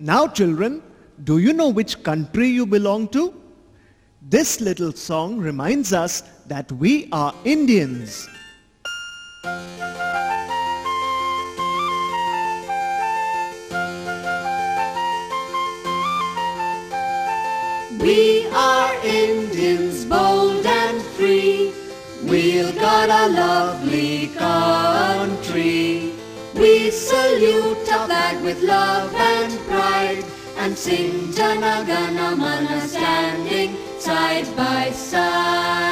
Now children, do you know which country you belong to? This little song reminds us that we are Indians. We are Indians, bold and free. We've got a lovely country. We salute our flag with love and pride and sing Jana Gana Mana standing side by side.